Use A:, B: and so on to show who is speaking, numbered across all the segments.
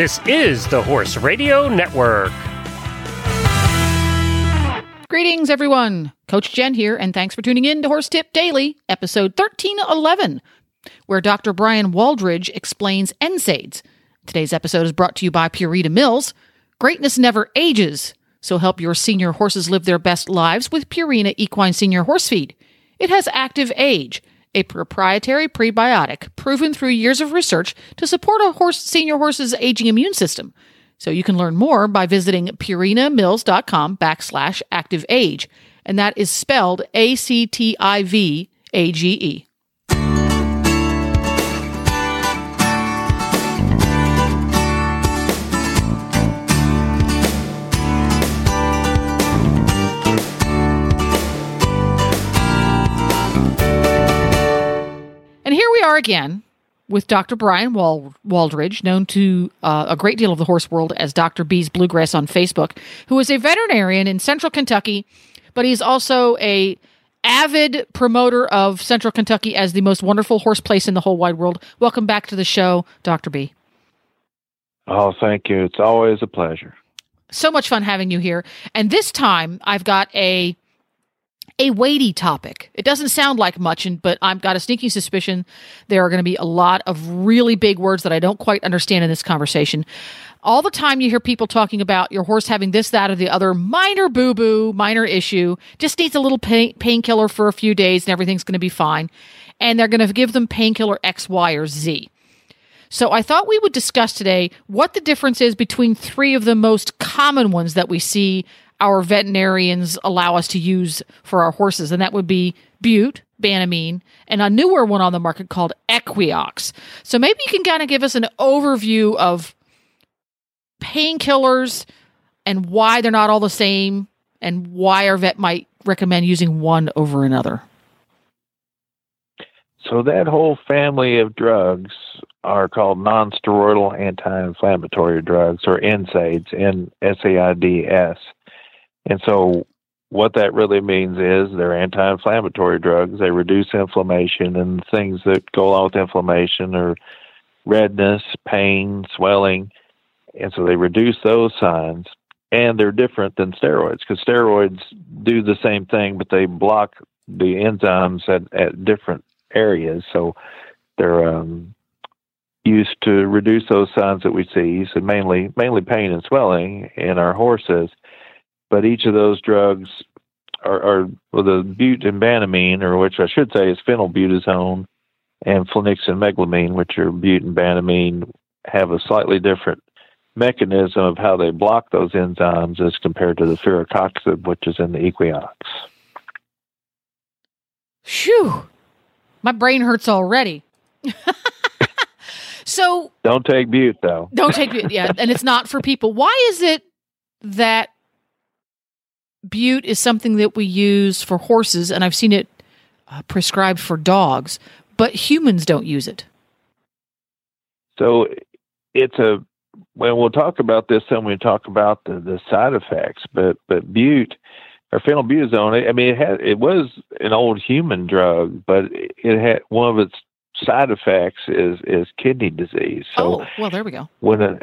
A: This is the Horse Radio Network.
B: Greetings, everyone. Coach Jen here, and thanks for tuning in to Horse Tip Daily, episode 1311, where Dr. Brian Waldridge explains NSAIDs. Today's episode is brought to you by Purina Mills. Greatness never ages, so help your senior horses live their best lives with Purina Equine Senior Horse Feed. It has Active Age, a proprietary prebiotic proven through years of research to support a horse senior horse's aging immune system. So you can learn more by visiting purinamills.com backslash active age. And that is spelled A C T I V A G E. again with Dr. Brian Wal- Waldridge, known to uh, a great deal of the horse world as Dr. B's Bluegrass on Facebook, who is a veterinarian in Central Kentucky, but he's also a avid promoter of Central Kentucky as the most wonderful horse place in the whole wide world. Welcome back to the show, Dr. B.
C: Oh, thank you. It's always a pleasure.
B: So much fun having you here. And this time I've got a a weighty topic. It doesn't sound like much, and, but I've got a sneaking suspicion there are going to be a lot of really big words that I don't quite understand in this conversation. All the time you hear people talking about your horse having this, that, or the other minor boo boo, minor issue, just needs a little pain, painkiller for a few days and everything's going to be fine. And they're going to give them painkiller X, Y, or Z. So I thought we would discuss today what the difference is between three of the most common ones that we see our veterinarians allow us to use for our horses, and that would be bute, banamine, and a newer one on the market called Equioxx. So maybe you can kind of give us an overview of painkillers and why they're not all the same, and why our vet might recommend using one over another.
C: So that whole family of drugs are called non-steroidal anti-inflammatory drugs, or NSAIDs, N-S-A-I-D-S. And so what that really means is they're anti-inflammatory drugs. They reduce inflammation and things that go along with inflammation are redness, pain, swelling. And so they reduce those signs. And they're different than steroids because steroids do the same thing, but they block the enzymes at, at different areas. So they're um, used to reduce those signs that we see, so mainly mainly pain and swelling in our horses but each of those drugs are, are well, the bute and banamine, or which I should say is phenylbutazone, and flunixin meglumine, which are bute and banamine, have a slightly different mechanism of how they block those enzymes as compared to the firocoxib, which is in the Equioxx.
B: Phew, my brain hurts already. so
C: don't take bute though.
B: Don't take bute, yeah, and it's not for people. Why is it that bute is something that we use for horses, and I've seen it uh, prescribed for dogs, but humans don't use it.
C: So it's a well, we'll talk about this when we talk about the, the side effects, but but bute or phenylbutazone, I mean, it had it was an old human drug, but it had one of its side effects is is kidney disease.
B: So, oh, well, there we go.
C: When a,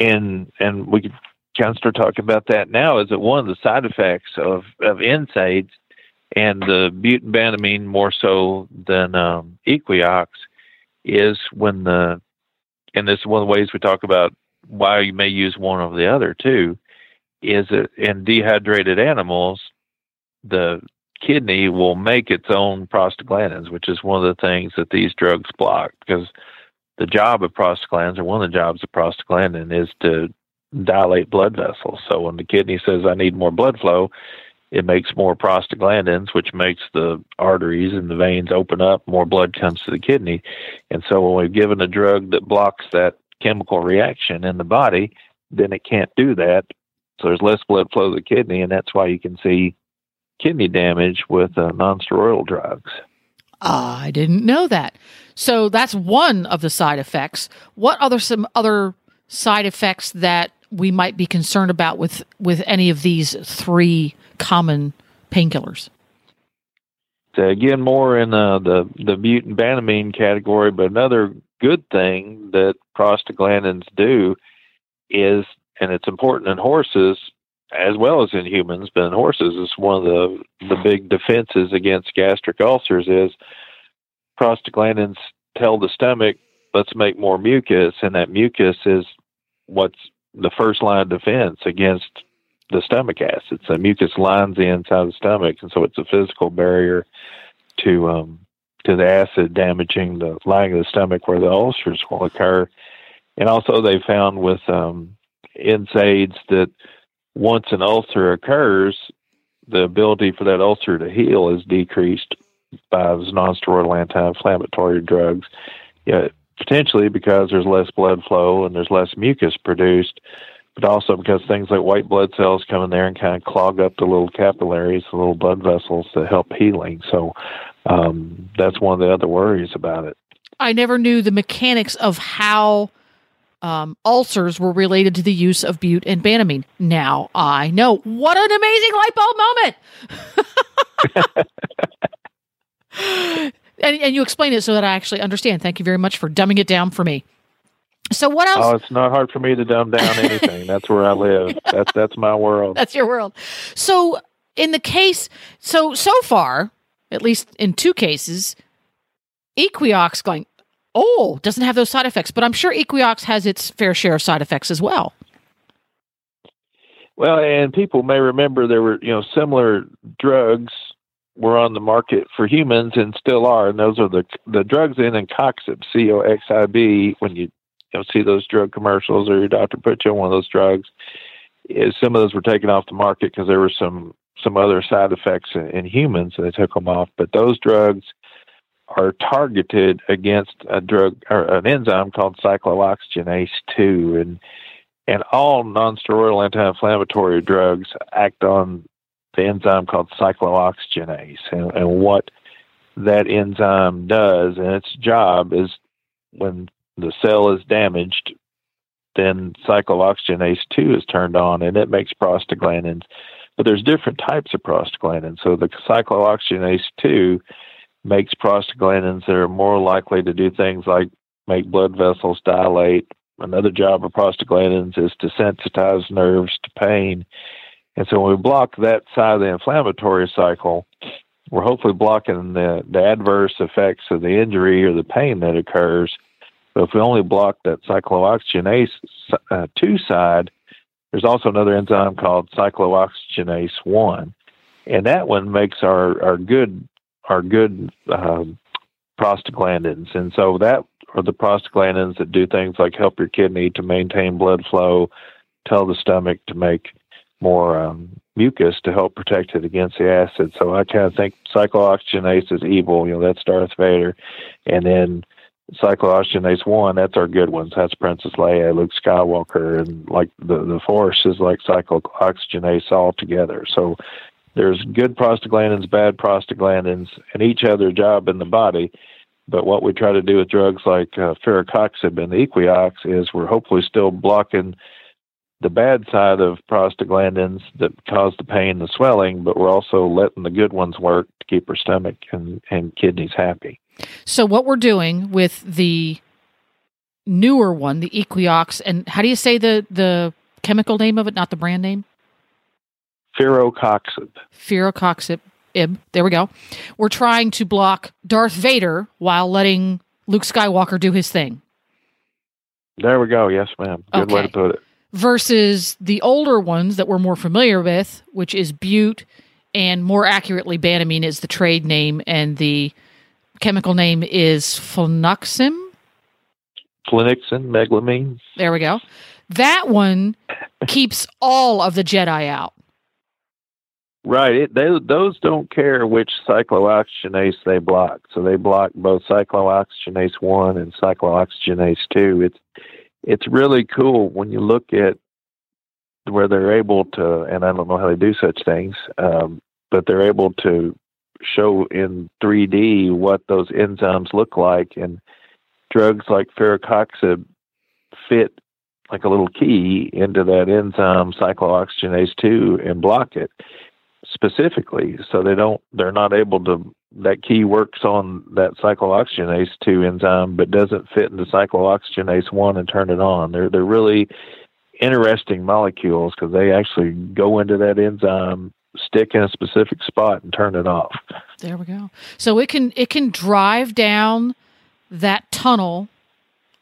C: and and we of talking about that now is that one of the side effects of, of NSAIDs and the bute and banamine more so than um, Equioxx is when the, and this is one of the ways we talk about why you may use one over the other too, is that in dehydrated animals, the kidney will make its own prostaglandins, which is one of the things that these drugs block because the job of prostaglandins, or one of the jobs of prostaglandin, is to dilate blood vessels. So when the kidney says, I need more blood flow, it makes more prostaglandins, which makes the arteries and the veins open up, more blood comes to the kidney. And so when we've given a drug that blocks that chemical reaction in the body, then it can't do that. So there's less blood flow to the kidney, and that's why you can see kidney damage with uh, nonsteroidal drugs.
B: Uh, I didn't know that. So that's one of the side effects. What other some other side effects that we might be concerned about with with any of these three common painkillers?
C: again, more in uh, the the bute and banamine category. But another good thing that prostaglandins do is, and it's important in horses as well as in humans, but in horses, it's one of the the big defenses against gastric ulcers is prostaglandins tell the stomach, let's make more mucus, and that mucus is what's the first line of defense against the stomach acids. The mucus lines the inside of the stomach, and so it's a physical barrier to um, to the acid damaging the lining of the stomach where the ulcers will occur. And also, they found with um, NSAIDs that once an ulcer occurs, the ability for that ulcer to heal is decreased by those nonsteroidal anti-inflammatory drugs. Yeah, potentially because there's less blood flow and there's less mucus produced, but also because things like white blood cells come in there and kind of clog up the little capillaries, the little blood vessels that help healing. So um, that's one of the other worries about it.
B: I never knew the mechanics of how um, ulcers were related to the use of bute and banamine. Now I know. What an amazing light bulb moment! and, and you explain it so that I actually understand. Thank you very much for dumbing it down for me. So what else?
C: Oh, it's not hard for me to dumb down anything. that's where I live. That's that's my world.
B: That's your world. So in the case, so so far, at least in two cases, Equioxx going, oh, doesn't have those side effects. But I'm sure Equioxx has its fair share of side effects as well.
C: Well, and people may remember there were you know similar drugs were on the market for humans and still are, and those are the the drugs in and Coxib, C O X I B. When you you know see those drug commercials or your doctor put you on one of those drugs, is some of those were taken off the market because there were some some other side effects in, in humans, and they took them off. But those drugs are targeted against a drug or an enzyme called cyclooxygenase two, and and all nonsteroidal anti-inflammatory drugs act on the enzyme called cyclooxygenase. And, and what that enzyme does, and its job is when the cell is damaged, then cyclooxygenase 2 is turned on and it makes prostaglandins. But there's different types of prostaglandins. So the cyclooxygenase 2 makes prostaglandins that are more likely to do things like make blood vessels dilate. Another job of prostaglandins is to sensitize nerves to pain and so when we block that side of the inflammatory cycle, we're hopefully blocking the, the adverse effects of the injury or the pain that occurs. But if we only block that cyclooxygenase uh, 2 side, there's also another enzyme called cyclooxygenase 1. And that one makes our, our good our good um, prostaglandins. And so that are the prostaglandins that do things like help your kidney to maintain blood flow, tell the stomach to make more um, mucus to help protect it against the acid. So I kind of think cyclooxygenase is evil. You know, that's Darth Vader, and then cyclooxygenase one, that's our good ones. That's Princess Leia, Luke Skywalker, and like the the Force is like cyclooxygenase all together. So there's good prostaglandins, bad prostaglandins, and each have their job in the body. But what we try to do with drugs like uh, firocoxib and the Equioxx is we're hopefully still blocking the bad side of prostaglandins that cause the pain, the swelling, but we're also letting the good ones work to keep our stomach and, and kidneys happy.
B: So, what we're doing with the newer one, the Equioxx, and how do you say the, the chemical name of it, not the brand name?
C: Firocoxib.
B: Firocoxib. Ib. There we go. We're trying to block Darth Vader while letting Luke Skywalker do his thing.
C: There we go. Yes, ma'am. Good okay. way to put it
B: versus the older ones that we're more familiar with, which is Bute and more accurately Banamine is the trade name and the chemical name is flunixin.
C: Flunixin, meglumine.
B: There we go. That one keeps all of the Jedi out.
C: Right. It, they, those don't care which cyclooxygenase they block. So they block both cyclooxygenase 1 and cyclooxygenase 2. It's it's really cool when you look at where they're able to, and I don't know how they do such things, um, but they're able to show in 3D what those enzymes look like, and drugs like firocoxib fit like a little key into that enzyme cyclooxygenase 2 and block it. Specifically, so they don't they're not able to that key works on that cyclooxygenase two enzyme, but doesn't fit into cyclooxygenase one and turn it on. They're they're really interesting molecules because they actually go into that enzyme, stick in a specific spot, and turn it off.
B: There we go. So it can it can drive down that tunnel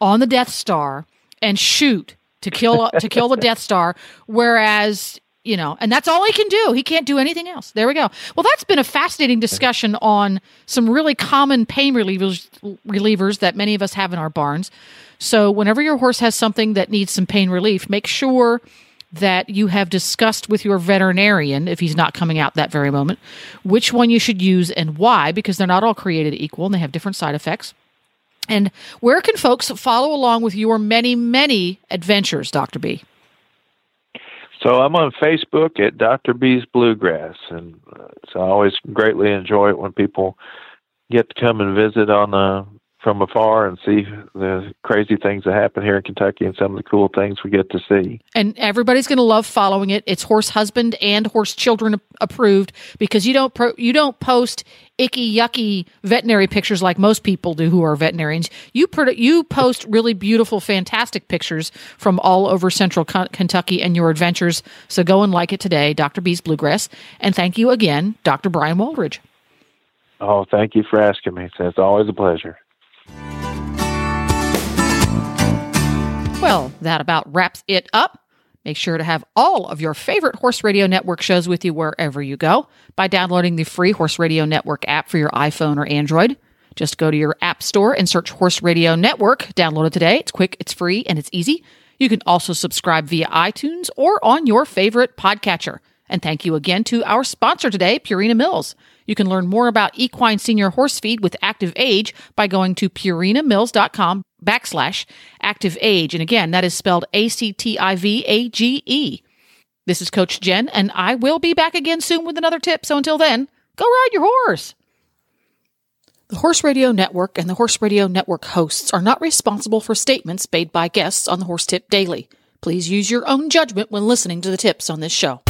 B: on the Death Star and shoot to kill to kill the Death Star, whereas you know, and that's all he can do. He can't do anything else. There we go. Well, that's been a fascinating discussion on some really common pain relievers, relievers that many of us have in our barns. So, whenever your horse has something that needs some pain relief, make sure that you have discussed with your veterinarian, if he's not coming out that very moment, which one you should use and why, because they're not all created equal and they have different side effects. And where can folks follow along with your many, many adventures, Dr. B?
C: So I'm on Facebook at Dr. B's Bluegrass, and uh, so I always greatly enjoy it when people get to come and visit on the from afar and see the crazy things that happen here in Kentucky and some of the cool things we get to see.
B: And everybody's going to love following it. It's horse husband and horse children approved because you don't pro- you don't post icky yucky veterinary pictures like most people do who are veterinarians. You pro- you post really beautiful fantastic pictures from all over central K- Kentucky and your adventures. So go and like it today, Dr. B's Bluegrass, and thank you again, Dr. Brian Waldridge.
C: Oh, thank you for asking me. It's always a pleasure.
B: Well, that about wraps it up. Make sure to have all of your favorite Horse Radio Network shows with you wherever you go by downloading the free Horse Radio Network app for your iPhone or Android. Just go to your app store and search Horse Radio Network. Download it today. It's quick, it's free, and it's easy. You can also subscribe via iTunes or on your favorite podcatcher. And thank you again to our sponsor today, Purina Mills. You can learn more about equine senior horse feed with active age by going to purinamills.com backslash active age. And again, that is spelled A C T I V A G E. This is Coach Jen, and I will be back again soon with another tip. So until then, go ride your horse. The Horse Radio Network and the Horse Radio Network hosts are not responsible for statements made by guests on the Horse Tip Daily. Please use your own judgment when listening to the tips on this show.